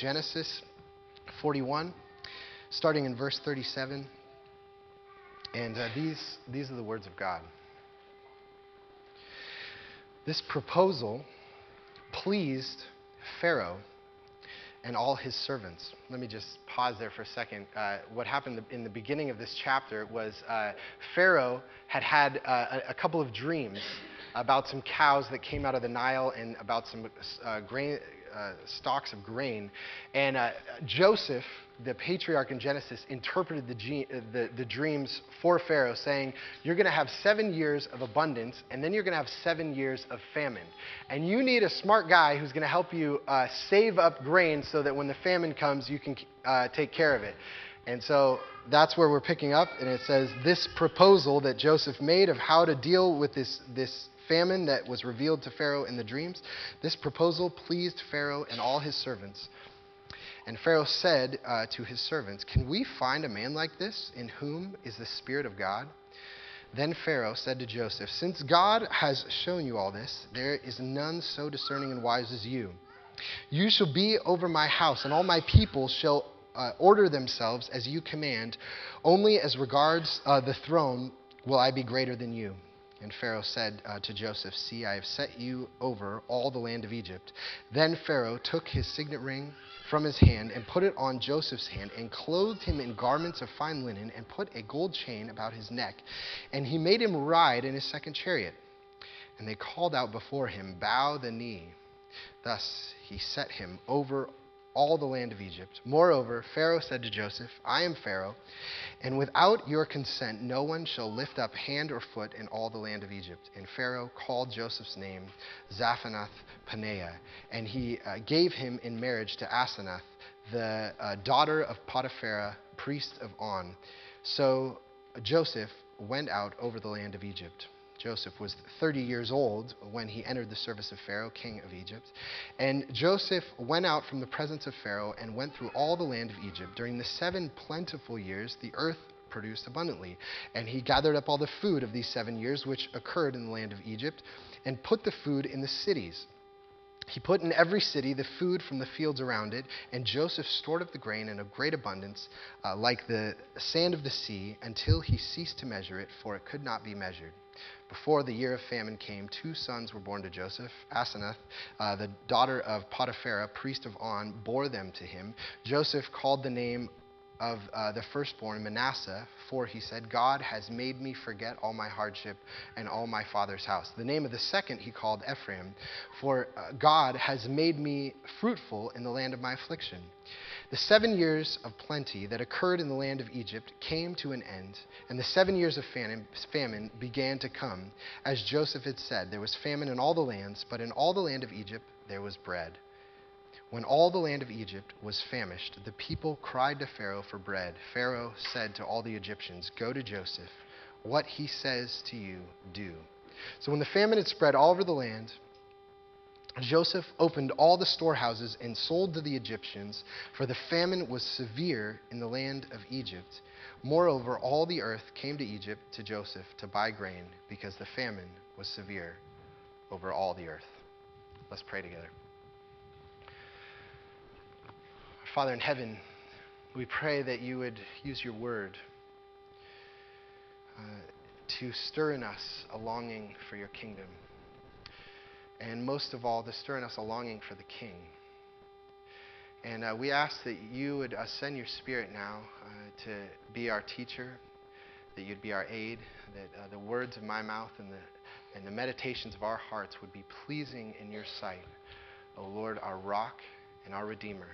Genesis 41, starting in verse 37. And uh, these, these are the words of God. This proposal pleased Pharaoh and all his servants. Let me just pause there for a second. Uh, what happened in the beginning of this chapter was uh, Pharaoh had had uh, a, couple of dreams about some cows that came out of the Nile and about some uh, grain, uh, stalks of grain. And uh, Joseph, the patriarch in Genesis, interpreted the, uh, the, the dreams for Pharaoh, saying, You're going to have seven years of abundance, and then you're going to have seven years of famine. And you need a smart guy who's going to help you uh, save up grain so that when the famine comes, you can uh, take care of it. And so that's where we're picking up, and it says this proposal that Joseph made of how to deal with this, this famine that was revealed to Pharaoh in the dreams. This proposal pleased Pharaoh and all his servants. And Pharaoh said uh, to his servants, Can we find a man like this in whom is the Spirit of God? Then Pharaoh said to Joseph, Since God has shown you all this, there is none so discerning and wise as you. You shall be over my house, and all my people shall uh, order themselves as you command. Only as regards uh, the throne will I be greater than you. And Pharaoh said uh, to Joseph, See, I have set you over all the land of Egypt. Then Pharaoh took his signet ring from his hand and put it on Joseph's hand and clothed him in garments of fine linen and put a gold chain about his neck. And he made him ride in his second chariot. And they called out before him, Bow the knee. Thus he set him over all the land of Egypt. Moreover, Pharaoh said to Joseph, I am Pharaoh, and without your consent no one shall lift up hand or foot in all the land of Egypt. And Pharaoh called Joseph's name Zaphenath Paneah, and he uh, gave him in marriage to Asenath, the uh, daughter of Potiphera, priest of On. So Joseph went out over the land of Egypt. Joseph was 30 years old when he entered the service of Pharaoh, king of Egypt. And Joseph went out from the presence of Pharaoh and went through all the land of Egypt. During the seven plentiful years, the earth produced abundantly. And he gathered up all the food of these seven years which occurred in the land of Egypt and put the food in the cities. He put in every city the food from the fields around it, and Joseph stored up the grain in a great abundance, uh, like the sand of the sea, until he ceased to measure it, for it could not be measured. Before the year of famine came, two sons were born to Joseph. Asenath, uh, the daughter of Potiphera, priest of On, bore them to him. Joseph called the name of uh, the firstborn Manasseh, for he said, God has made me forget all my hardship and all my father's house. The name of the second he called Ephraim, for uh, God has made me fruitful in the land of my affliction. The seven years of plenty that occurred in the land of Egypt came to an end, and the seven years of famine began to come. As Joseph had said, there was famine in all the lands, but in all the land of Egypt there was bread. When all the land of Egypt was famished, the people cried to Pharaoh for bread. Pharaoh said to all the Egyptians, Go to Joseph. What he says to you, do. So when the famine had spread all over the land, Joseph opened all the storehouses and sold to the Egyptians, for the famine was severe in the land of Egypt. Moreover, all the earth came to Egypt to Joseph to buy grain, because the famine was severe over all the earth. Let's pray together. Father in heaven, we pray that you would use your word uh, to stir in us a longing for your kingdom and most of all, to stir in us a longing for the King. And uh, we ask that you would uh, send your Spirit now uh, to be our teacher, that you'd be our aid, that uh, the words of my mouth and the, and the meditations of our hearts would be pleasing in your sight. O Lord, our rock and our Redeemer.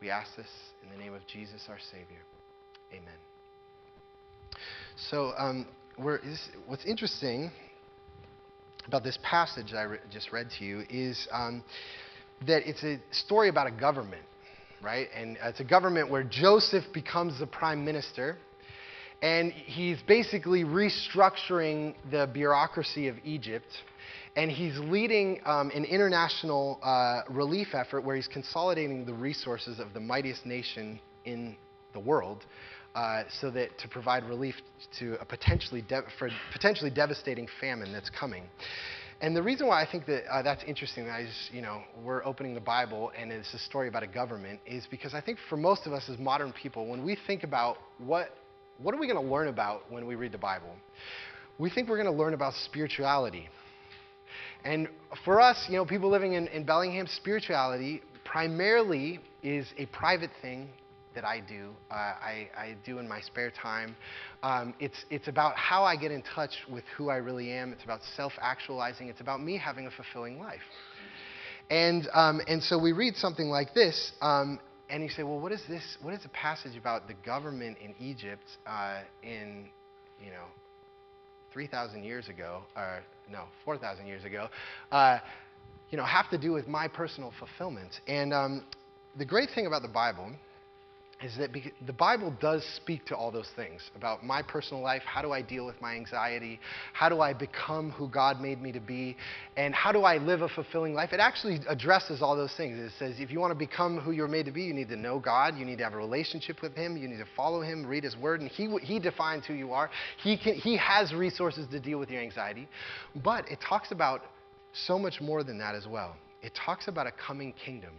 We ask this in the name of Jesus, our Savior. Amen. So, um, what's interesting about this passage I re- just read to you is um, that it's a story about a government, right? And it's a government where Joseph becomes the prime minister. And he's basically restructuring the bureaucracy of Egypt. And he's leading um, an international uh, relief effort where he's consolidating the resources of the mightiest nation in the world uh, so that to provide relief to a potentially de- for potentially devastating famine that's coming. And the reason why I think that uh, that's interesting, that I just, you know, we're opening the Bible and it's a story about a government, is because I think for most of us as modern people, when we think about what, what are we going to learn about when we read the Bible, we think we're going to learn about spirituality. And for us, you know, people living in, in Bellingham, spirituality primarily is a private thing that I do. Uh, I, I, do in my spare time. Um, it's, it's about how I get in touch with who I really am. It's about self actualizing. It's about me having a fulfilling life. And, um, and so we read something like this, um, and you say, well, what is this? What is a passage about the government in Egypt uh, in, you know, 3,000 years ago, or no, 4,000 years ago, uh, you know, have to do with my personal fulfillment? And um, the great thing about the Bible is that the Bible does speak to all those things about my personal life. How do I deal with my anxiety? How do I become who God made me to be? And how do I live a fulfilling life? It actually addresses all those things. It says if you want to become who you're made to be, you need to know God. You need to have a relationship with Him. You need to follow Him, read His Word, and He, he defines who you are. He, can, he has resources to deal with your anxiety. But it talks about so much more than that as well. It talks about a coming kingdom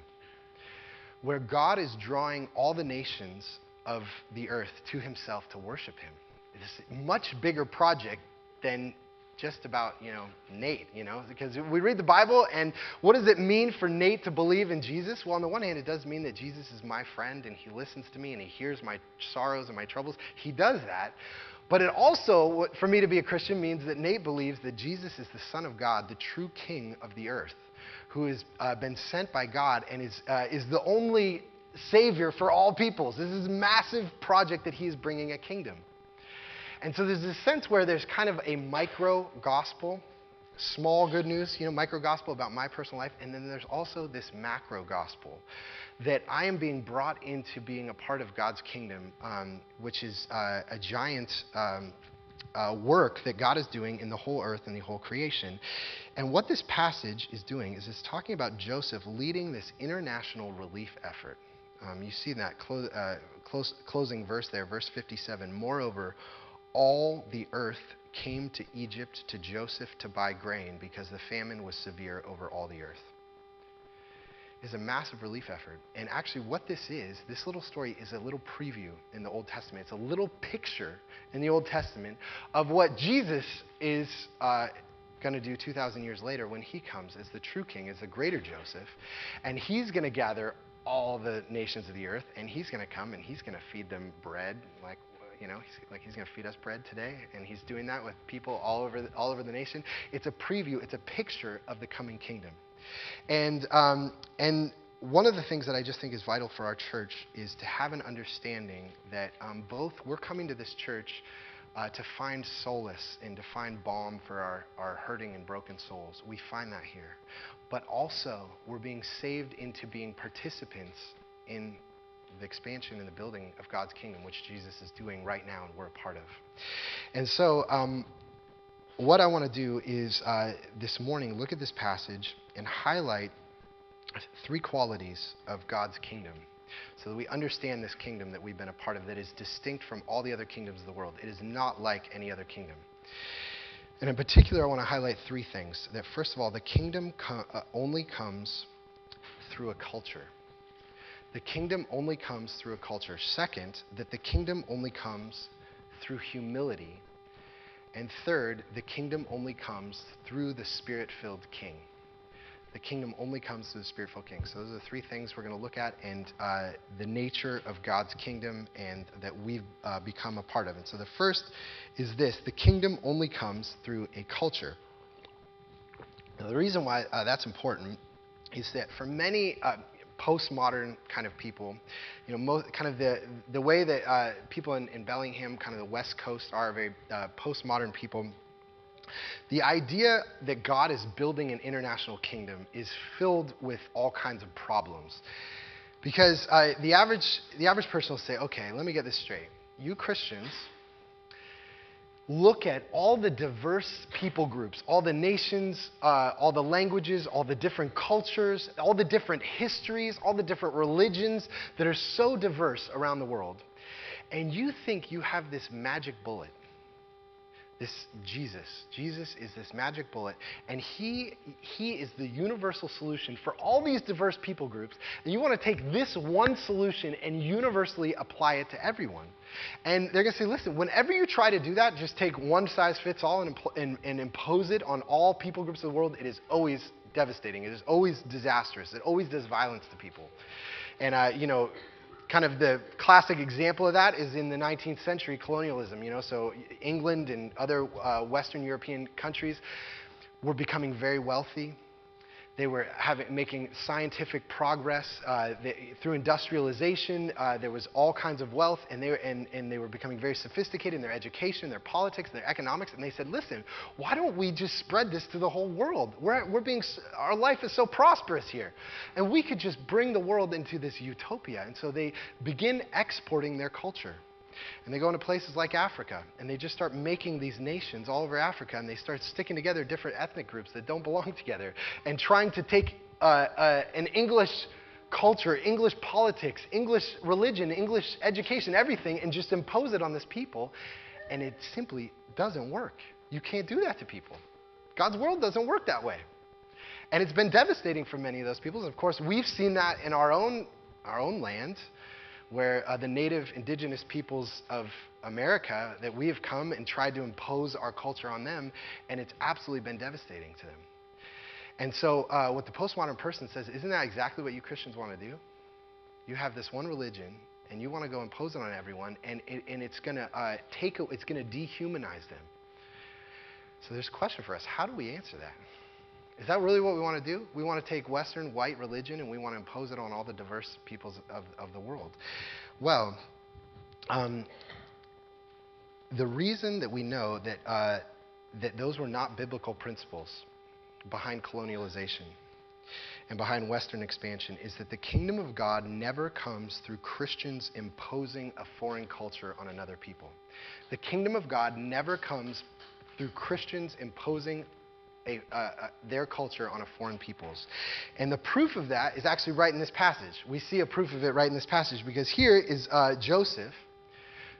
where God is drawing all the nations of the earth to himself to worship him. It's a much bigger project than just about, you know, Nate, you know, because we read the Bible and what does it mean for Nate to believe in Jesus? Well, on the one hand, it does mean that Jesus is my friend and he listens to me and he hears my sorrows and my troubles. He does that. But it also, for me to be a Christian, means that Nate believes that Jesus is the Son of God, the true King of the earth who has uh, been sent by God and is, uh, is the only Savior for all peoples. This is a massive project that He is bringing a kingdom. And so there's this sense where there's kind of a micro gospel, small good news, you know, micro gospel about my personal life, and then there's also this macro gospel that I am being brought into being a part of God's kingdom, um, which is uh, a giant um, uh, work that God is doing in the whole earth and the whole creation. And what this passage is doing is it's talking about Joseph leading this international relief effort. Um, you see that clo- uh, close, closing verse there, verse 57. Moreover, all the earth came to Egypt to Joseph to buy grain because the famine was severe over all the earth is a massive relief effort. And actually, what this is, this little story is a little preview in the Old Testament. It's a little picture in the Old Testament of what Jesus is uh, going to do 2,000 years later when he comes as the true king, as the greater Joseph. And he's going to gather all the nations of the earth, and he's going to come and he's going to feed them bread like you know, he's, like he's going to feed us bread today, and he's doing that with people all over the, all over the nation. It's a preview. It's a picture of the coming kingdom. And, um, and one of the things that I just think is vital for our church is to have an understanding that um, both we're coming to this church uh, to find solace and to find balm for our, our hurting and broken souls. We find that here. But also, we're being saved into being participants in the expansion and the building of God's kingdom, which Jesus is doing right now and we're a part of. And so, um, what I want to do is uh, this morning look at this passage and highlight three qualities of God's kingdom so that we understand this kingdom that we've been a part of that is distinct from all the other kingdoms of the world. It is not like any other kingdom. And in particular, I want to highlight three things. That first of all, the kingdom uh, only comes through a culture. The kingdom only comes through a culture. Second, that the kingdom only comes through humility. And third, the kingdom only comes through the spirit filled king. The kingdom only comes through the spirit filled king. So, those are the three things we're going to look at and uh, the nature of God's kingdom and that we've uh, become a part of. And so, the first is this the kingdom only comes through a culture. Now, the reason why uh, that's important is that for many, uh, postmodern kind of people. You know, most, kind of the, the way that uh, people in, in, Bellingham, kind of the West Coast, are very uh, postmodern people. The idea that God is building an international kingdom is filled with all kinds of problems. Because uh, the, average, the average person will say, okay, let me get this straight. You Christians, look at all the diverse people groups, all the nations, uh, all the languages, all the different cultures, all the different histories, all the different religions that are so diverse around the world, and you think you have this magic bullet this Jesus. Jesus is this magic bullet, and he, he is the universal solution for all these diverse people groups. And you want to take this one solution and universally apply it to everyone. And they're going to say, listen, whenever you try to do that, just take one size fits all and, and, and impose it on all people groups of the world, it is always devastating. It is always disastrous. It always does violence to people. And, uh, you know, kind of the classic example of that is in the 19th century colonialism. You know, so England and other uh, Western European countries were becoming very wealthy. They were having, making scientific progress uh, they, through industrialization. Uh, there was all kinds of wealth, and they, were, and, and they were becoming very sophisticated in their education, their politics, their economics. And they said, listen, why don't we just spread this to the whole world? We're, we're being, our life is so prosperous here. And we could just bring the world into this utopia. And so they begin exporting their culture. And they go into places like Africa and they just start making these nations all over Africa and they start sticking together different ethnic groups that don't belong together and trying to take uh, uh, an English culture, English politics, English religion, English education, everything, and just impose it on this people. And it simply doesn't work. You can't do that to people. God's world doesn't work that way. And it's been devastating for many of those people. And of course, we've seen that in our own, our own land where uh, the native indigenous peoples of America, that we have come and tried to impose our culture on them, and it's absolutely been devastating to them. And so, uh, what the postmodern person says, isn't that exactly what you Christians want to do? You have this one religion, and you want to go impose it on everyone, and, it, and it's going to uh, take, it's going to dehumanize them. So there's a question for us: How do we answer that? Is that really what we want to do? We want to take Western white religion and we want to impose it on all the diverse peoples of, of the world. Well, um, the reason that we know that, uh, that those were not biblical principles behind colonialization and behind Western expansion is that the kingdom of God never comes through Christians imposing a foreign culture on another people. The kingdom of God never comes through Christians imposing a, uh, their culture on a foreign people's. And the proof of that is actually right in this passage. We see a proof of it right in this passage because here is uh, Joseph,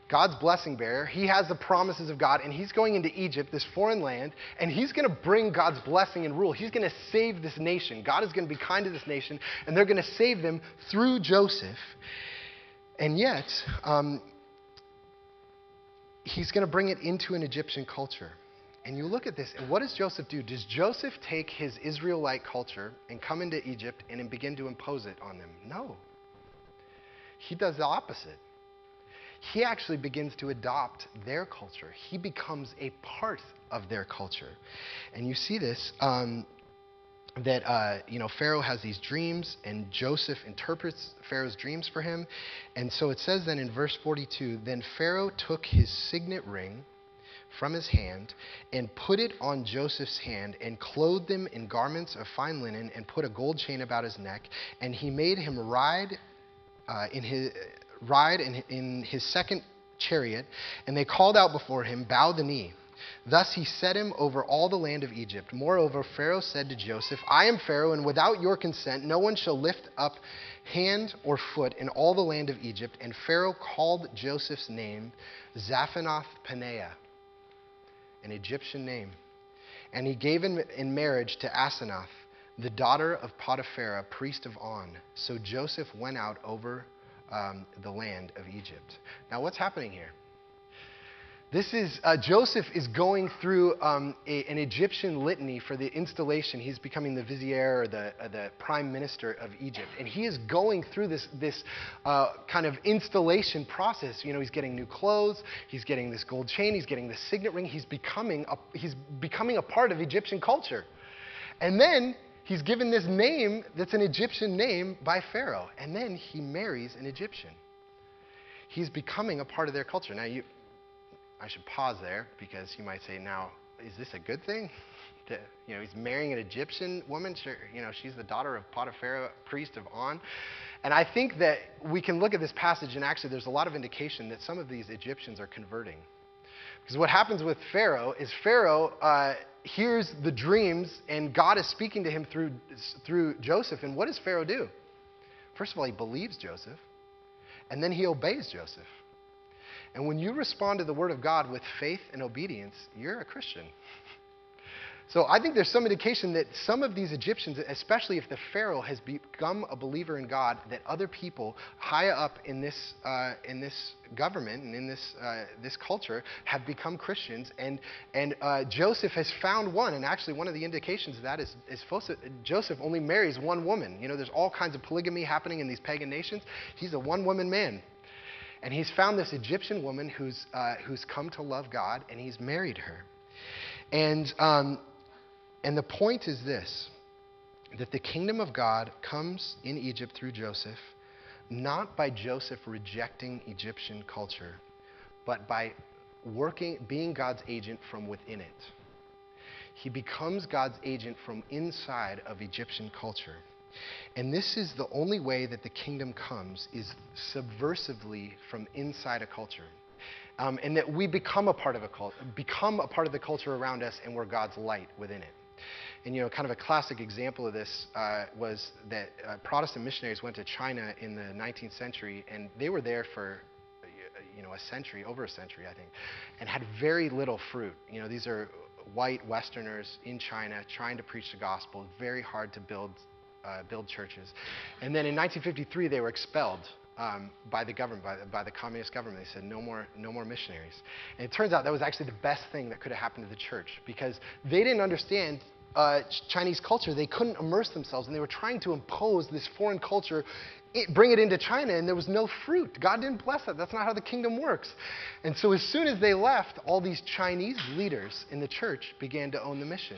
God's blessing bearer. He has the promises of God, and he's going into Egypt, this foreign land, and he's going to bring God's blessing and rule. He's going to save this nation. God is going to be kind to this nation, and they're going to save them through Joseph. And yet, um, he's going to bring it into an Egyptian culture. And you look at this, and what does Joseph do? Does Joseph take his Israelite culture and come into Egypt and begin to impose it on them? No. He does the opposite. He actually begins to adopt their culture. He becomes a part of their culture. And you see this um, that uh, you know Pharaoh has these dreams, and Joseph interprets Pharaoh's dreams for him. And so it says then in verse 42, then Pharaoh took his signet ring from his hand and put it on Joseph's hand and clothed him in garments of fine linen and put a gold chain about his neck. And he made him ride uh, in his ride in, in his second chariot. And they called out before him, "Bow the knee." Thus he set him over all the land of Egypt. Moreover, Pharaoh said to Joseph, I am Pharaoh, and without your consent no one shall lift up hand or foot in all the land of Egypt. And Pharaoh called Joseph's name Zaphenath Paneah an Egyptian name. And he gave him in marriage to Asenath, the daughter of Potiphera, priest of On. So Joseph went out over um, the land of Egypt. Now, what's happening here? This is, uh, Joseph is going through um, a, an Egyptian litany for the installation. He's becoming the vizier or the, uh, the prime minister of Egypt. And he is going through this, this uh, kind of installation process. You know, he's getting new clothes, he's getting this gold chain, he's getting this signet ring. He's becoming a, he's becoming a part of Egyptian culture. And then he's given this name that's an Egyptian name by Pharaoh. And then he marries an Egyptian. He's becoming a part of their culture. Now, you, I should pause there because you might say, now, is this a good thing? To, you know, he's marrying an Egyptian woman. Sure, you know, she's the daughter of Potiphar, priest of On. And I think that we can look at this passage, and actually, there's a lot of indication that some of these Egyptians are converting. Because what happens with Pharaoh is Pharaoh uh, hears the dreams, and God is speaking to him through, through Joseph. And what does Pharaoh do? First of all, he believes Joseph, and then he obeys Joseph. And when you respond to the Word of God with faith and obedience, you're a Christian. So I think there's some indication that some of these Egyptians, especially if the Pharaoh has become a believer in God, that other people high up in this, uh, in this government and in this, uh, this culture have become Christians. And, and uh, Joseph has found one. And actually, one of the indications of that is, is Joseph only marries one woman. You know, there's all kinds of polygamy happening in these pagan nations. He's a one woman man. And he's found this Egyptian woman who's, uh, who's come to love God, and he's married her. And um, and the point is this that the kingdom of God comes in Egypt through Joseph, not by Joseph rejecting Egyptian culture, but by working, being God's agent from within it. He becomes God's agent from inside of Egyptian culture. And this is the only way that the kingdom comes is subversively from inside a culture. Um, and that we become a part of a cult, become a part of the culture around us, and we're God's light within it. And you know, kind of a classic example of this uh, was that uh, Protestant missionaries went to China in the 19th century, and they were there for you know a century, over a century, I think, and had very little fruit. You know, these are white Westerners in China trying to preach the gospel. Very hard to build uh, build churches. And then in 1953, they were expelled um, by the government, by the, by the, communist government. They said, no more, no more missionaries. And it turns out that was actually the best thing that could have happened to the church because they didn't understand uh, Chinese culture. They couldn't immerse themselves, and they were trying to impose this foreign culture, it, bring it into China, and there was no fruit. God didn't bless that. That's not how the kingdom works. And so as soon as they left, all these Chinese leaders in the church began to own the mission.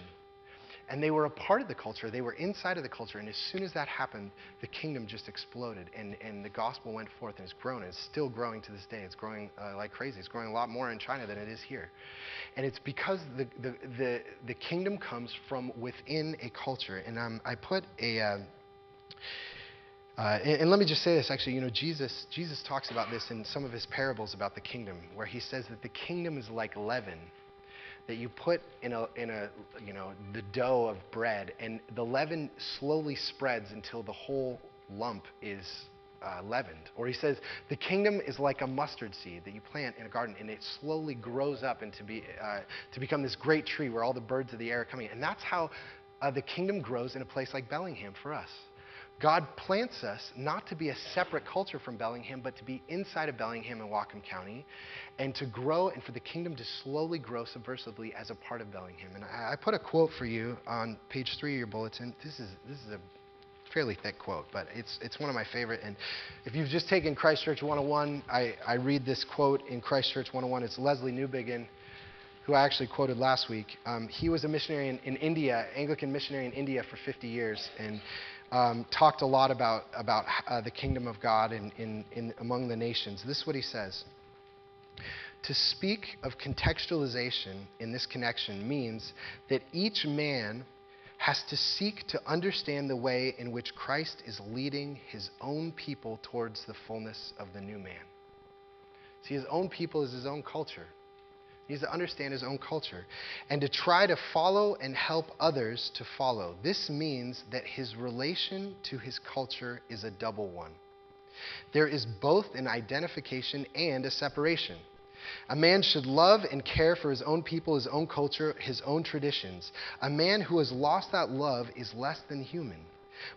And they were a part of the culture. They were inside of the culture. And as soon as that happened, the kingdom just exploded. And, and the gospel went forth and it's grown. And it's still growing to this day. It's growing uh, like crazy. It's growing a lot more in China than it is here. And it's because the, the, the, the kingdom comes from within a culture. And um, I put a. Uh, uh, and, and, let me just say this actually, you know, Jesus, Jesus talks about this in some of his parables about the kingdom, where he says that the kingdom is like leaven that you put in a, in a, you know, the dough of bread, and the leaven slowly spreads until the whole lump is uh, leavened. Or he says, the kingdom is like a mustard seed that you plant in a garden, and it slowly grows up into be, uh, to become this great tree where all the birds of the air are coming. And that's how uh, the kingdom grows in a place like Bellingham for us. God plants us not to be a separate culture from Bellingham, but to be inside of Bellingham and Whatcom County, and to grow and for the kingdom to slowly grow subversively as a part of Bellingham. And I, I put a quote for you on page three of your bulletin. This is this is a fairly thick quote, but it's it's one of my favorite. And if you've just taken Christchurch 101, I, I read this quote in Christchurch 101. It's Lesslie Newbigin who I actually quoted last week. Um, he was a missionary in, in, India, Anglican missionary in India for 50 years, and um, talked a lot about, about uh, the kingdom of God in, in, in, among the nations. This is what he says. To speak of contextualization in this connection means that each man has to seek to understand the way in which Christ is leading his own people towards the fullness of the new man. See, his own people is his own culture. He needs to understand his own culture and to try to follow and help others to follow. This means that his relation to his culture is a double one. There is both an identification and a separation. A man should love and care for his own people, his own culture, his own traditions. A man who has lost that love is less than human.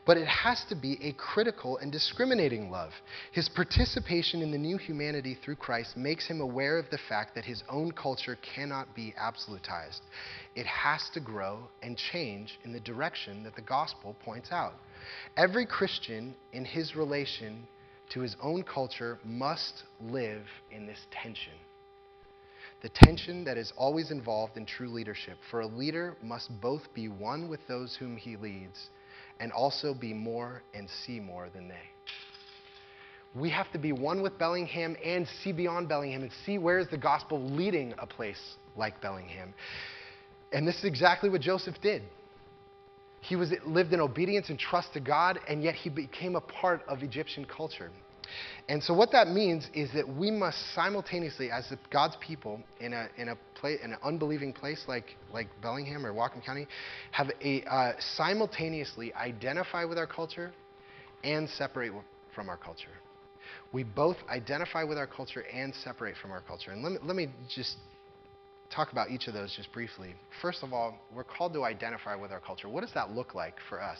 But it has to be a critical and discriminating love. His participation in the new humanity through Christ makes him aware of the fact that his own culture cannot be absolutized. It has to grow and change in the direction that the gospel points out. Every Christian in his relation to his own culture must live in this tension. The tension that is always involved in true leadership. For a leader must both be one with those whom he leads and also be more and see more than they. We have to be one with Bellingham and see beyond Bellingham and see where is the gospel leading a place like Bellingham. And this is exactly what Joseph did. He was, lived in obedience and trust to God, and yet he became a part of Egyptian culture. And so, what that means is that we must simultaneously, as God's people in, a, in, a place, an unbelieving place like, like Bellingham or Whatcom County, have a uh, simultaneously identify with our culture and separate from our culture. we both identify with our culture and separate from our culture. And let me, let me just talk about each of those just briefly. First of all, we're called to identify with our culture. What does that look like for us?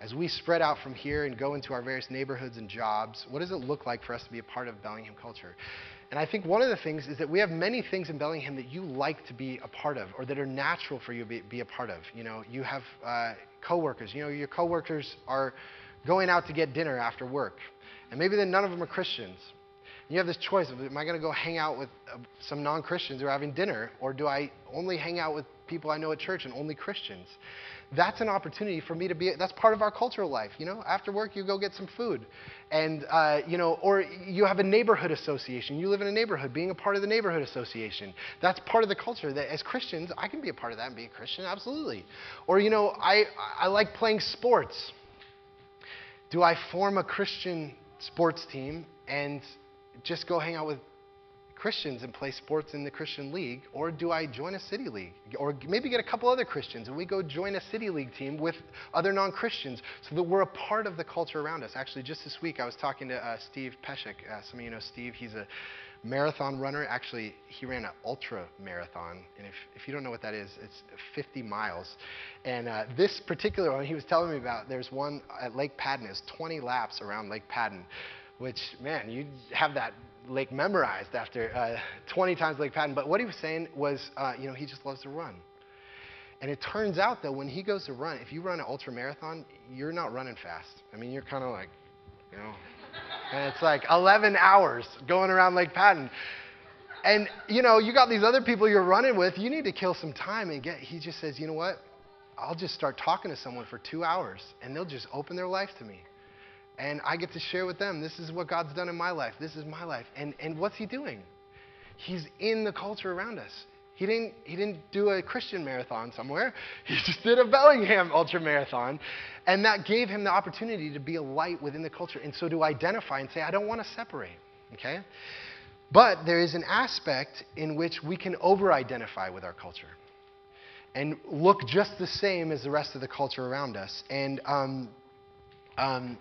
As we spread out from here and go into our various neighborhoods and jobs, what does it look like for us to be a part of Bellingham culture? And I think one of the things is that we have many things in Bellingham that you like to be a part of or that are natural for you to be, be a part of. You know, you have uh, coworkers. You know, your coworkers are going out to get dinner after work. And maybe then none of them are Christians. You have this choice of am I going to go hang out with uh, some non Christians who are having dinner, or do I only hang out with people I know at church and only Christians? That's an opportunity for me to be, that's part of our cultural life. You know, after work, you go get some food. And, uh, you know, or you have a neighborhood association. You live in a neighborhood, being a part of the neighborhood association. That's part of the culture. That as Christians, I can be a part of that and be a Christian, absolutely. Or, you know, I, I like playing sports. Do I form a Christian sports team and just go hang out with Christians and play sports in the Christian league? Or do I join a city league? Or maybe get a couple other Christians and we go join a city league team with other non Christians so that we're a part of the culture around us. Actually, just this week I was talking to uh, Steve Peshek. Uh, some of you know Steve. He's a marathon runner. Actually, he ran an ultra marathon. And if, if you don't know what that is, it's 50 miles. And uh, this particular one he was telling me about, there's one at Lake Padden. It's 20 laps around Lake Padden, which, man, you have that lake memorized after uh, 20 times Lake Padden. But what he was saying was, uh, you know, he just loves to run. And it turns out that when he goes to run, if you run an ultra marathon, you're not running fast. I mean, you're kind of like, you know, and it's like 11 hours going around Lake Padden. And you know, you got these other people you're running with. You need to kill some time and get. He just says, you know what? I'll just start talking to someone for two hours, and they'll just open their life to me and I get to share with them. This is what God's done in my life. This is my life. And, and what's He doing? He's in the culture around us. He didn't, he didn't do a Christian marathon somewhere. He just did a Bellingham ultra marathon. And that gave him the opportunity to be a light within the culture. And so to identify and say, I don't want to separate. Okay? But there is an aspect in which we can over identify with our culture and look just the same as the rest of the culture around us. And um, um,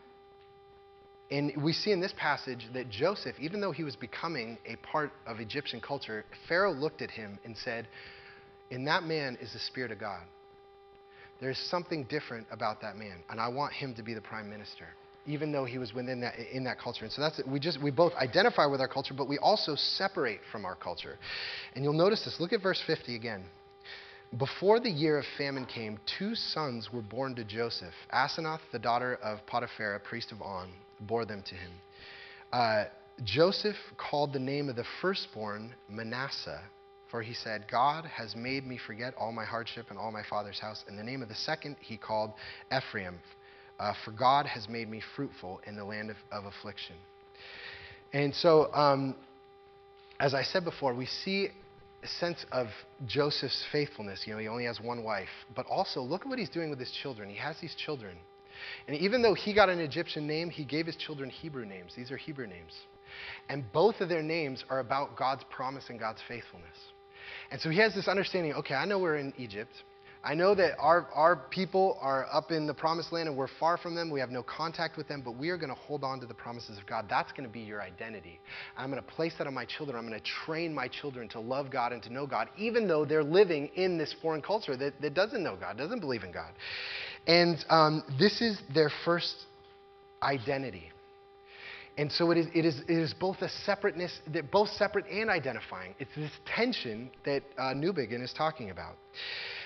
and we see in this passage that Joseph, even though he was becoming a part of Egyptian culture, Pharaoh looked at him and said, In that man is the Spirit of God. There's something different about that man, and I want him to be the prime minister, even though he was within that, in that culture. And so that's we just we both identify with our culture, but we also separate from our culture. And you'll notice this. Look at verse 50 again. Before the year of famine came, two sons were born to Joseph Asenath, the daughter of Potiphar, priest of On, bore them to him. Uh, Joseph called the name of the firstborn Manasseh, for he said, God has made me forget all my hardship and all my father's house. And the name of the second he called Ephraim, uh, for God has made me fruitful in the land of, of affliction. And so, um, as I said before, we see a sense of Joseph's faithfulness. You know, he only has one wife. But also, look at what he's doing with his children. He has these children. And even though he got an Egyptian name, he gave his children Hebrew names. These are Hebrew names. And both of their names are about God's promise and God's faithfulness. And so he has this understanding okay, I know we're in Egypt. I know that our, our people are up in the promised land and we're far from them. We have no contact with them, but we are going to hold on to the promises of God. That's going to be your identity. I'm going to place that on my children. I'm going to train my children to love God and to know God, even though they're living in this foreign culture that, that doesn't know God, doesn't believe in God. And um, this is their first identity. And so it is, it is, it is both a separateness, they're both separate and identifying. It's this tension that uh, Newbigin is talking about.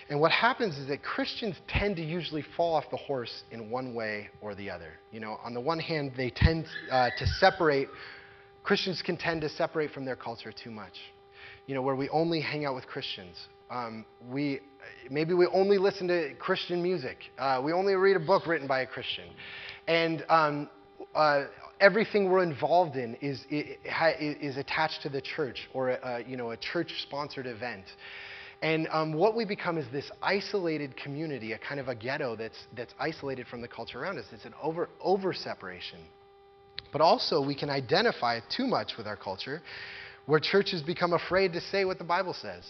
And what happens is that Christians tend to usually fall off the horse in one way or the other. You know, on the one hand, they tend uh, to separate, Christians can tend to separate from their culture too much. You know, where we only hang out with Christians. Um, we, maybe we only listen to Christian music. Uh, we only read a book written by a Christian. And um, uh, everything we're involved in is, is attached to the church or a, you know, a church-sponsored event. And um, what we become is this isolated community, a kind of a ghetto that's, that's isolated from the culture around us. It's an over, over separation. But also, we can identify too much with our culture, where churches become afraid to say what the Bible says.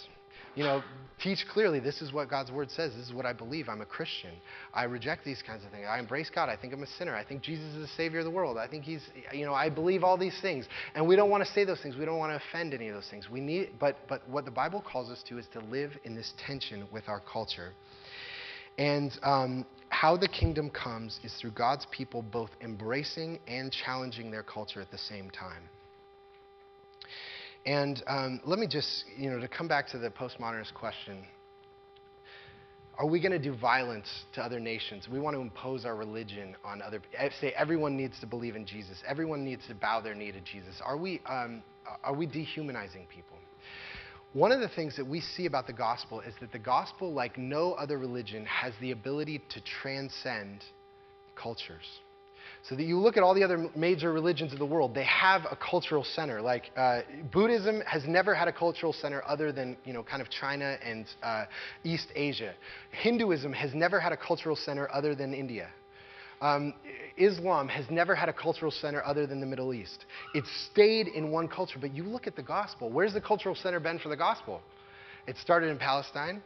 You know, teach clearly this is what God's word says. This is what I believe. I'm a Christian. I reject these kinds of things. I embrace God. I think I'm a sinner. I think Jesus is the Savior of the world. I think He's, you know, I believe all these things. And we don't want to say those things. We don't want to offend any of those things. We need, but, but what the Bible calls us to is to live in this tension with our culture. And um, how the kingdom comes is through God's people both embracing and challenging their culture at the same time. And um, let me just, you know, to come back to the postmodernist question are we going to do violence to other nations? We want to impose our religion on other Say everyone needs to believe in Jesus. Everyone needs to bow their knee to Jesus. Are we, um, are we dehumanizing people? One of the things that we see about the gospel is that the gospel, like no other religion, has the ability to transcend cultures. So that you look at all the other major religions of the world, they have a cultural center. Like uh, Buddhism has never had a cultural center other than you know kind of China and uh, East Asia. Hinduism has never had a cultural center other than India. Um, Islam has never had a cultural center other than the Middle East. It stayed in one culture. But you look at the gospel. Where's the cultural center been for the gospel? It started in Palestine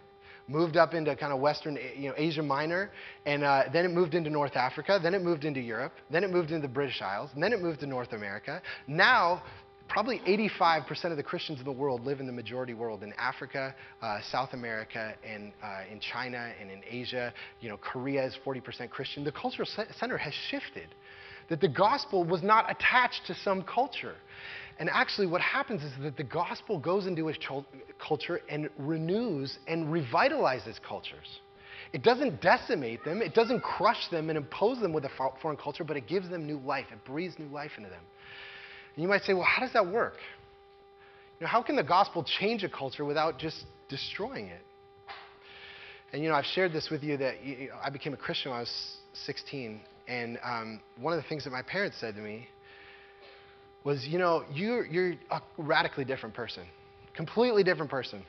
moved up into kind of Western, you know, Asia Minor, and uh, then it moved into North Africa, then it moved into Europe, then it moved into the British Isles, and then it moved to North America. Now, probably 85% of the Christians in the world live in the majority world in Africa, uh, South America, and uh, in China, and in Asia. You know, Korea is 40% Christian. The cultural center has shifted. That the gospel was not attached to some culture. And actually, what happens is that the gospel goes into a culture and renews and revitalizes cultures. It doesn't decimate them, it doesn't crush them and impose them with a foreign culture, but it gives them new life. It breathes new life into them. And you might say, well, how does that work? You know, how can the gospel change a culture without just destroying it? And you know, I've shared this with you that you know, I became a Christian when I was 16, and um, one of the things that my parents said to me was, you know, you're, you're a radically different person, completely different person.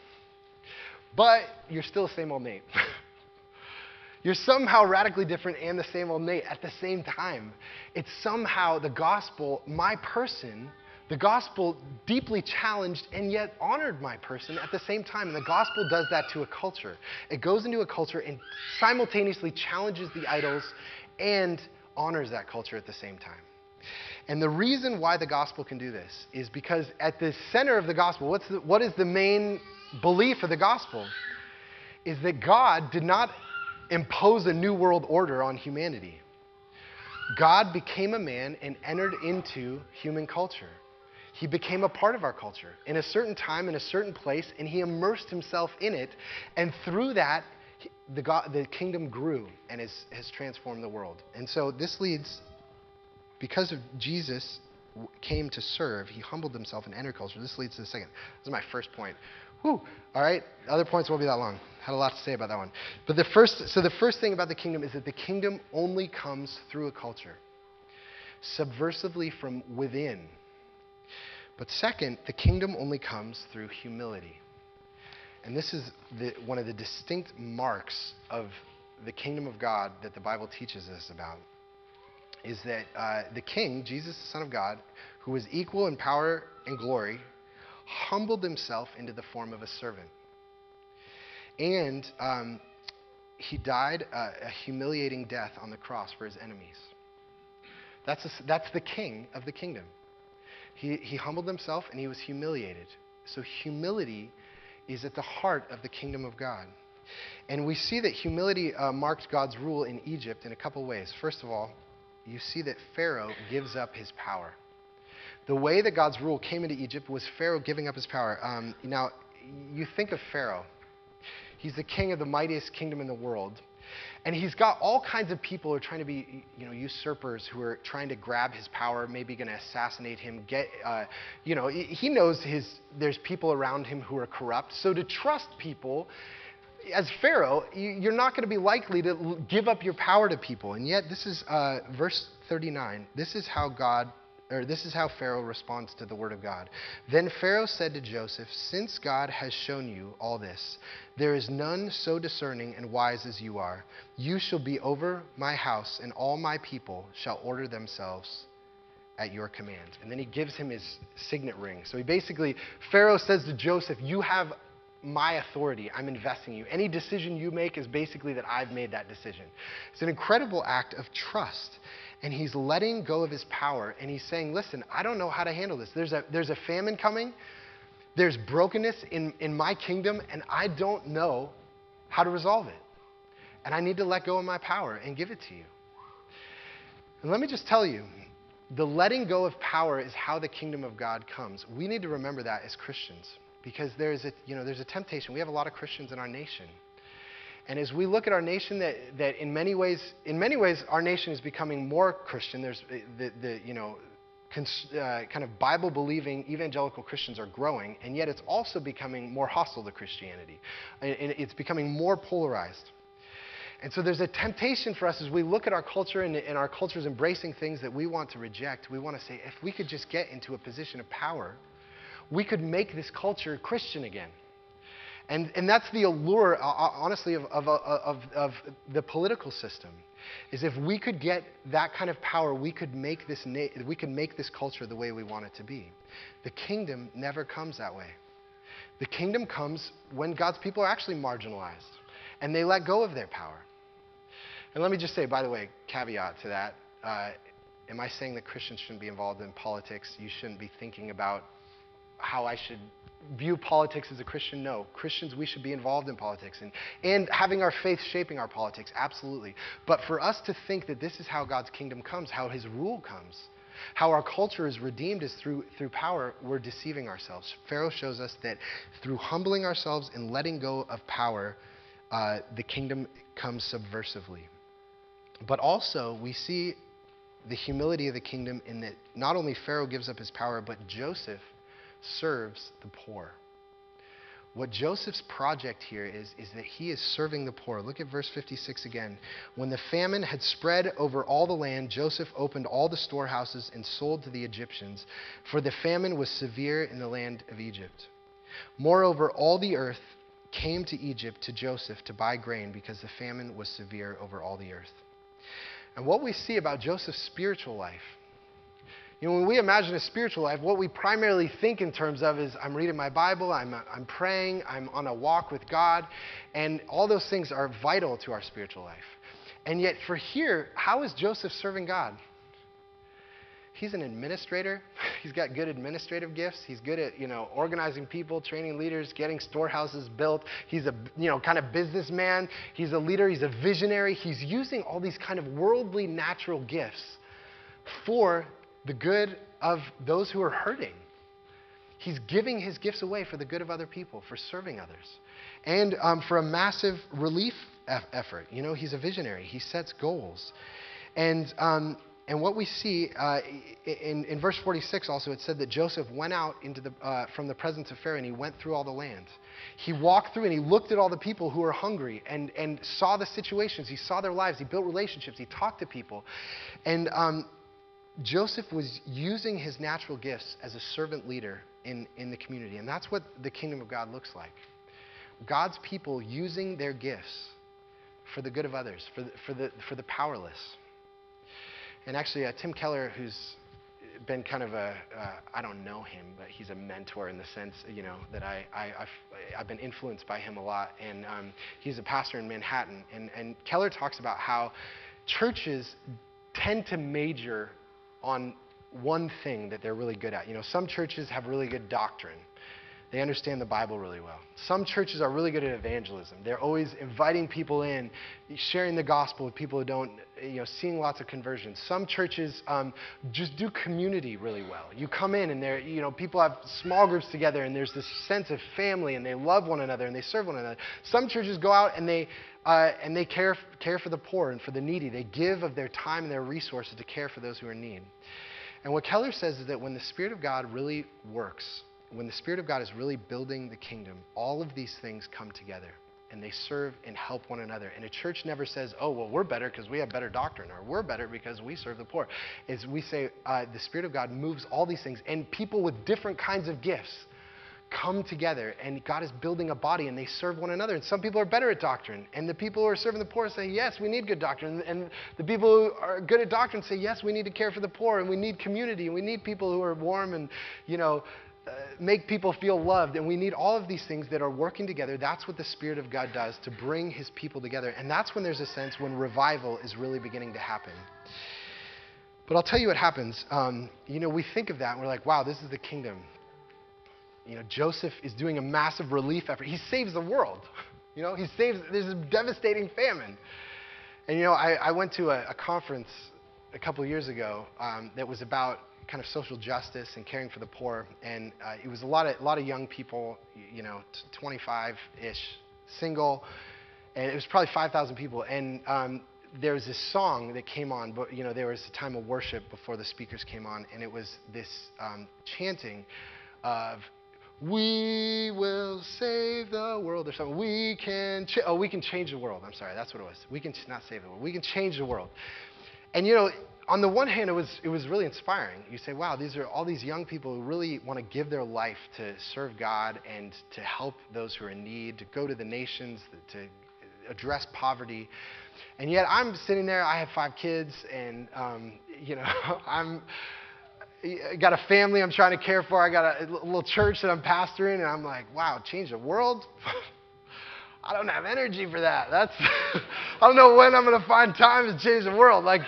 But you're still the same old Nate. you're somehow radically different and the same old Nate at the same time. It's somehow the gospel, my person, the gospel deeply challenged and yet honored my person at the same time. And the gospel does that to a culture. It goes into a culture and simultaneously challenges the idols and honors that culture at the same time. And the reason why the gospel can do this is because at the center of the gospel, what's the, what is the main belief of the gospel? Is that God did not impose a new world order on humanity. God became a man and entered into human culture. He became a part of our culture in a certain time, in a certain place, and he immersed himself in it. And through that, the, God, the kingdom grew and has, has transformed the world. And so this leads because of Jesus came to serve, he humbled himself entered culture. This leads to the second. This is my first point. Whew. All right, other points won't be that long. Had a lot to say about that one. But the first, so the first thing about the kingdom is that the kingdom only comes through a culture, subversively from within. But second, the kingdom only comes through humility. And this is the, one of the distinct marks of the kingdom of God that the Bible teaches us about is that uh, the king, Jesus, the Son of God, who was equal in power and glory, humbled himself into the form of a servant. And um, he died a, a, humiliating death on the cross for his enemies. That's, a, that's the king of the kingdom. He, he humbled himself and he was humiliated. So, humility is at the heart of the kingdom of God. And we see that humility uh, marked God's rule in Egypt in a couple ways. First of all, you see that Pharaoh gives up his power. The way that God's rule came into Egypt was Pharaoh giving up his power. Um, now, you think of Pharaoh. He's the king of the mightiest kingdom in the world. And he's got all kinds of people who are trying to be, you know, usurpers who are trying to grab his power, maybe going to assassinate him. Get, uh, you know, he knows his. There's people around him who are corrupt. So to trust people as Pharaoh, you're not going to be likely to give up your power to people. And yet, this is uh, verse 39. This is how God, or this is how Pharaoh responds to the word of God. Then Pharaoh said to Joseph, Since God has shown you all this, there is none so discerning and wise as you are. You shall be over my house, and all my people shall order themselves at your command. And then he gives him his signet ring. So he basically, Pharaoh says to Joseph, You have my authority. I'm investing you. Any decision you make is basically that I've made that decision. It's an incredible act of trust. And he's letting go of his power and he's saying, Listen, I don't know how to handle this. There's a, there's a famine coming, there's brokenness in, in my kingdom, and I don't know how to resolve it. And I need to let go of my power and give it to you. And let me just tell you, the letting go of power is how the kingdom of God comes. We need to remember that as Christians because there's a, you know, there's a temptation. We have a lot of Christians in our nation. And as we look at our nation, that, that in many ways, in many ways, our nation is becoming more Christian. There's the, the you know, cons, uh, kind of Bible-believing evangelical Christians are growing, and yet it's also becoming more hostile to Christianity. And it's becoming more polarized. And so there's a temptation for us as we look at our culture and, and our culture is embracing things that we want to reject. We want to say, if we could just get into a position of power, we could make this culture Christian again. And, and that's the allure, uh, uh, honestly, of, of, uh, of, of, the political system. Is if we could get that kind of power, we could, make this na- we could make this culture the way we want it to be. The kingdom never comes that way. The kingdom comes when God's people are actually marginalized and they let go of their power. And let me just say, by the way, caveat to that. Uh, am I saying that Christians shouldn't be involved in politics? You shouldn't be thinking about how I should view politics as a Christian? No. Christians, we should be involved in politics and, and having our faith shaping our politics, absolutely. But for us to think that this is how God's kingdom comes, how his rule comes, how our culture is redeemed is through, through power, we're deceiving ourselves. Pharaoh shows us that through humbling ourselves and letting go of power, uh, the kingdom comes subversively. But also, we see the humility of the kingdom in that not only Pharaoh gives up his power, but Joseph serves the poor. What Joseph's project here is, is that he is serving the poor. Look at verse 56 again. When the famine had spread over all the land, Joseph opened all the storehouses and sold to the Egyptians, for the famine was severe in the land of Egypt. Moreover, all the earth came to Egypt to Joseph to buy grain because the famine was severe over all the earth. And what we see about Joseph's spiritual life, you know, when we imagine a spiritual life, what we primarily think in terms of is I'm reading my Bible, I'm, I'm praying, I'm on a walk with God, and all those things are vital to our spiritual life. And yet, for here, how is Joseph serving God? He's an administrator. He's got good administrative gifts. He's good at, you know, organizing people, training leaders, getting storehouses built. He's a, you know, kind of businessman. He's a leader. He's a visionary. He's using all these kind of worldly natural gifts for the good of those who are hurting. He's giving his gifts away for the good of other people, for serving others, and um, for a massive relief effort. You know, he's a visionary. He sets goals. And um, and what we see uh, in, in verse 46 also, it said that Joseph went out into the, uh, from the presence of Pharaoh and he went through all the land. He walked through and he looked at all the people who were hungry and, and saw the situations. He saw their lives. He built relationships. He talked to people. And um, Joseph was using his natural gifts as a servant leader in, in the community. And that's what the kingdom of God looks like God's people using their gifts for the good of others, for the, for the, for the powerless. And actually, uh, Tim Keller, who's been kind of a uh, I don't know him, but he's a mentor in the sense, you know, that I, I, have I've been influenced by him a lot. And um, he's a pastor in Manhattan. And, and Keller talks about how churches tend to major on one thing that they're really good at. You know, some churches have really good doctrine. They understand the Bible really well. Some churches are really good at evangelism. They're always inviting people in, sharing the gospel with people who don't, you know, seeing lots of conversions. Some churches um, just do community really well. You come in and they're, you know, people have small groups together and there's this sense of family and they love one another and they serve one another. Some churches go out and they, uh, and they care, care for the poor and for the needy. They give of their time and their resources to care for those who are in need. And what Keller says is that when the Spirit of God really works, when the Spirit of God is really building the kingdom, all of these things come together and they serve and help one another. And a church never says, oh, well, we're better because we have better doctrine, or we're better because we serve the poor. Is we say uh, the Spirit of God moves all these things, and people with different kinds of gifts come together, and God is building a body, and they serve one another. And some people are better at doctrine, and the people who are serving the poor say, yes, we need good doctrine. And the people who are good at doctrine say, yes, we need to care for the poor, and we need community, and we need people who are warm and, you know, make people feel loved, and we need all of these things that are working together. That's what the Spirit of God does to bring His people together. And that's when there's a sense when revival is really beginning to happen. But I'll tell you what happens. Um, you know, we think of that and we're like, wow, this is the kingdom. You know, Joseph is doing a massive relief effort. He saves the world. You know, he saves, there's a devastating famine. And, you know, I, I went to a, a conference a couple years ago um, that was about kind of social justice and caring for the poor. And uh, it was a lot of, a lot of young people, you know, 25-ish, single. And it was probably 5,000 people. And um, there was this song that came on, but, you know, there was a time of worship before the speakers came on. And it was this um, chanting of, we will save the world or something. We can, ch- oh, we can change the world. I'm sorry, that's what it was. We can ch- not save the world. We can change the world. And you know, on the one hand, it was, it was really inspiring. You say, wow, these are all these young people who really want to give their life to serve God and to help those who are in need, to go to the nations, to address poverty. And yet I'm sitting there, I have five kids, and, um, you know, I'm got a family I'm trying to care for. I got a little church that I'm pastoring, and I'm like, wow, change the world? I don't have energy for that. That's I don't know when I'm going to find time to change the world. Like,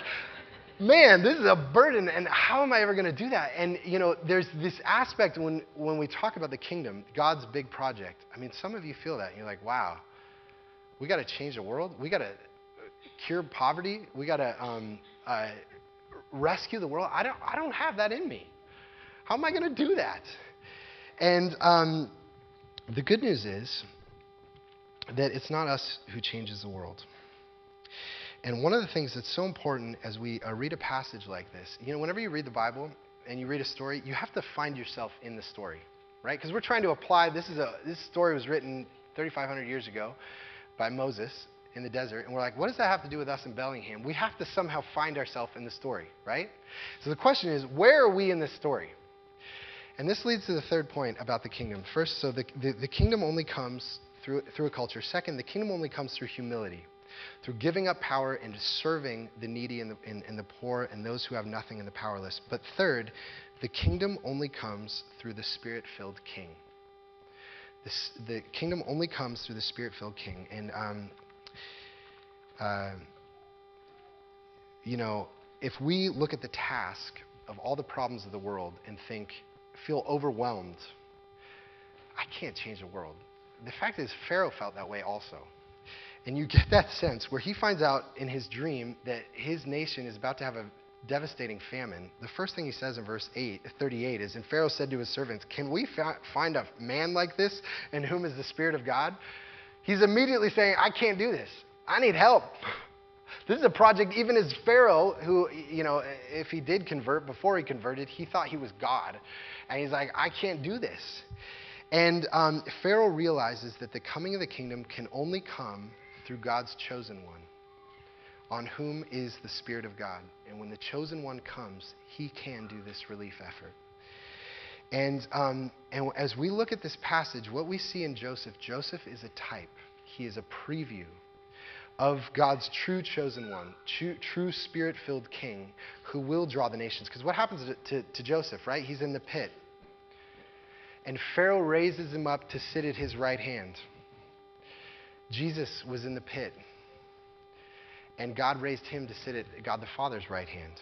man, this is a burden, and how am I ever going to do that? And you know, there's this aspect when when we talk about the kingdom, God's big project. I mean, some of you feel that, you're like, wow, we got to change the world. We got to cure poverty. We got to um, uh, rescue the world. I don't I don't have that in me. How am I going to do that? And um, the good news is that it's not us who changes the world. And one of the things that's so important as we uh, read a passage like this, you know, whenever you read the Bible and you read a story, you have to find yourself in the story, right? Because we're trying to apply. This is a this story was written 3,500 years ago by Moses in the desert, and we're like, what does that have to do with us in Bellingham? We have to somehow find ourselves in the story, right? So the question is, where are we in this story? And this leads to the third point about the kingdom. First, so the, the, the kingdom only comes through, through a culture. Second, the kingdom only comes through humility, through giving up power and serving the needy and the, and, and the poor and those who have nothing and the powerless. But third, the kingdom only comes through the spirit filled king. This, the kingdom only comes through the spirit filled king. And, um, uh, you know, if we look at the task of all the problems of the world and think, feel overwhelmed, I can't change the world the fact is, Pharaoh felt that way also. And you get that sense where he finds out in his dream that his nation is about to have a devastating famine. The first thing he says in verse 8, 38 is, And Pharaoh said to his servants, Can we find a man like this in whom is the Spirit of God? He's immediately saying, I can't do this. I need help. This is a project, even as Pharaoh, who, you know, if he did convert, before he converted, he thought he was God. And he's like, I can't do this. And um, Pharaoh realizes that the coming of the kingdom can only come through God's chosen one, on whom is the Spirit of God. And when the chosen one comes, he can do this relief effort. And, um, and as we look at this passage, what we see in Joseph, Joseph is a type, he is a preview of God's true chosen one, true, true spirit filled king who will draw the nations. Because what happens to, to, to Joseph, right? He's in the pit. And Pharaoh raises him up to sit at his right hand. Jesus was in the pit. And God raised him to sit at God the Father's right hand.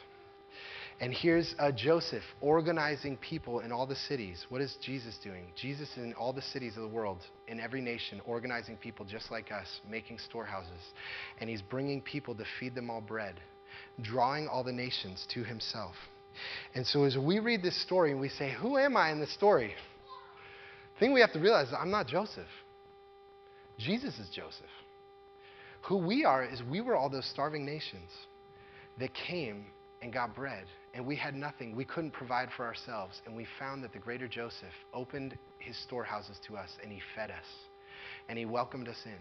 And here's uh, Joseph organizing people in all the cities. What is Jesus doing? Jesus in all the cities of the world, in every nation, organizing people just like us, making storehouses. And he's bringing people to feed them all bread, drawing all the nations to himself. And so as we read this story and we say, Who am I in this story? thing we have to realize is I'm not Joseph. Jesus is Joseph. Who we are is we were all those starving nations that came and got bread, and we had nothing. We couldn't provide for ourselves, and we found that the greater Joseph opened his storehouses to us, and he fed us, and he welcomed us in.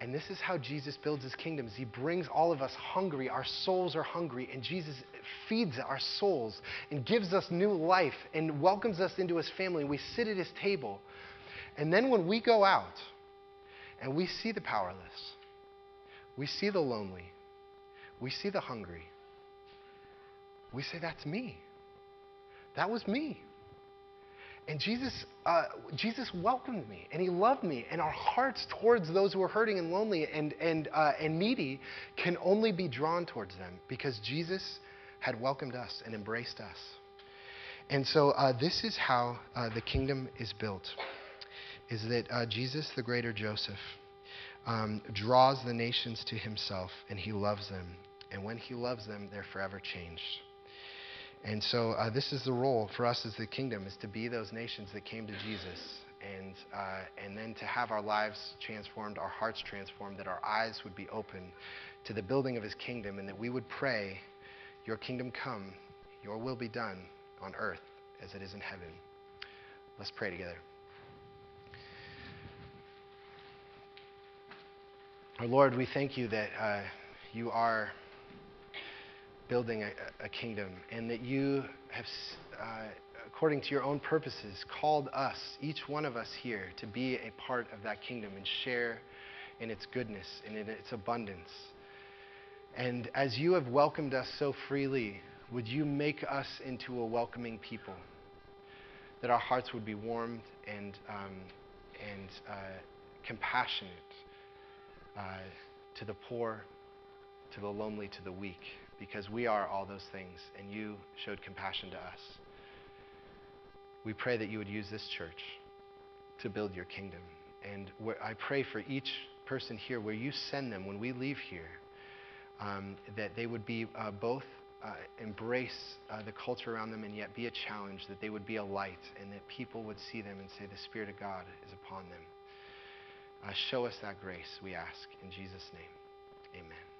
And this is how Jesus builds his kingdoms. He brings all of us hungry. Our souls are hungry, and Jesus feeds our souls and gives us new life and welcomes us into his family. We sit at his table. And then when we go out and we see the powerless, we see the lonely, we see the hungry, we say, That's me. That was me. And Jesus, uh, Jesus welcomed me and he loved me. And our hearts towards those who are hurting and lonely and, and, uh, and needy can only be drawn towards them because Jesus had welcomed us and embraced us. And so uh, this is how uh, the kingdom is built, is that uh, Jesus, the greater Joseph, um, draws the nations to himself and he loves them. And when he loves them, they're forever changed. And so uh, this is the role for us as the kingdom, is to be those nations that came to Jesus. And, uh, and then to have our lives transformed, our hearts transformed, that our eyes would be open to the building of his kingdom, and that we would pray, Your kingdom come, your will be done on earth as it is in heaven. Let's pray together. Our Lord, we thank you that uh, you are building a, a, kingdom and that you have, uh, according to your own purposes, called us, each one of us here, to be a part of that kingdom and share in its goodness and in its abundance. And as you have welcomed us so freely, would you make us into a welcoming people? That our hearts would be warmed and, um, and uh, compassionate uh, to the poor, to the lonely, to the weak, because we are all those things, and you showed compassion to us. We pray that you would use this church to build your kingdom. And I pray for each person here, where you send them when we leave here, um, that they would be uh, both uh, embrace uh, the culture around them and yet be a challenge, that they would be a light, and that people would see them and say, The Spirit of God is upon them. Uh, show us that grace, we ask. In Jesus' name, amen.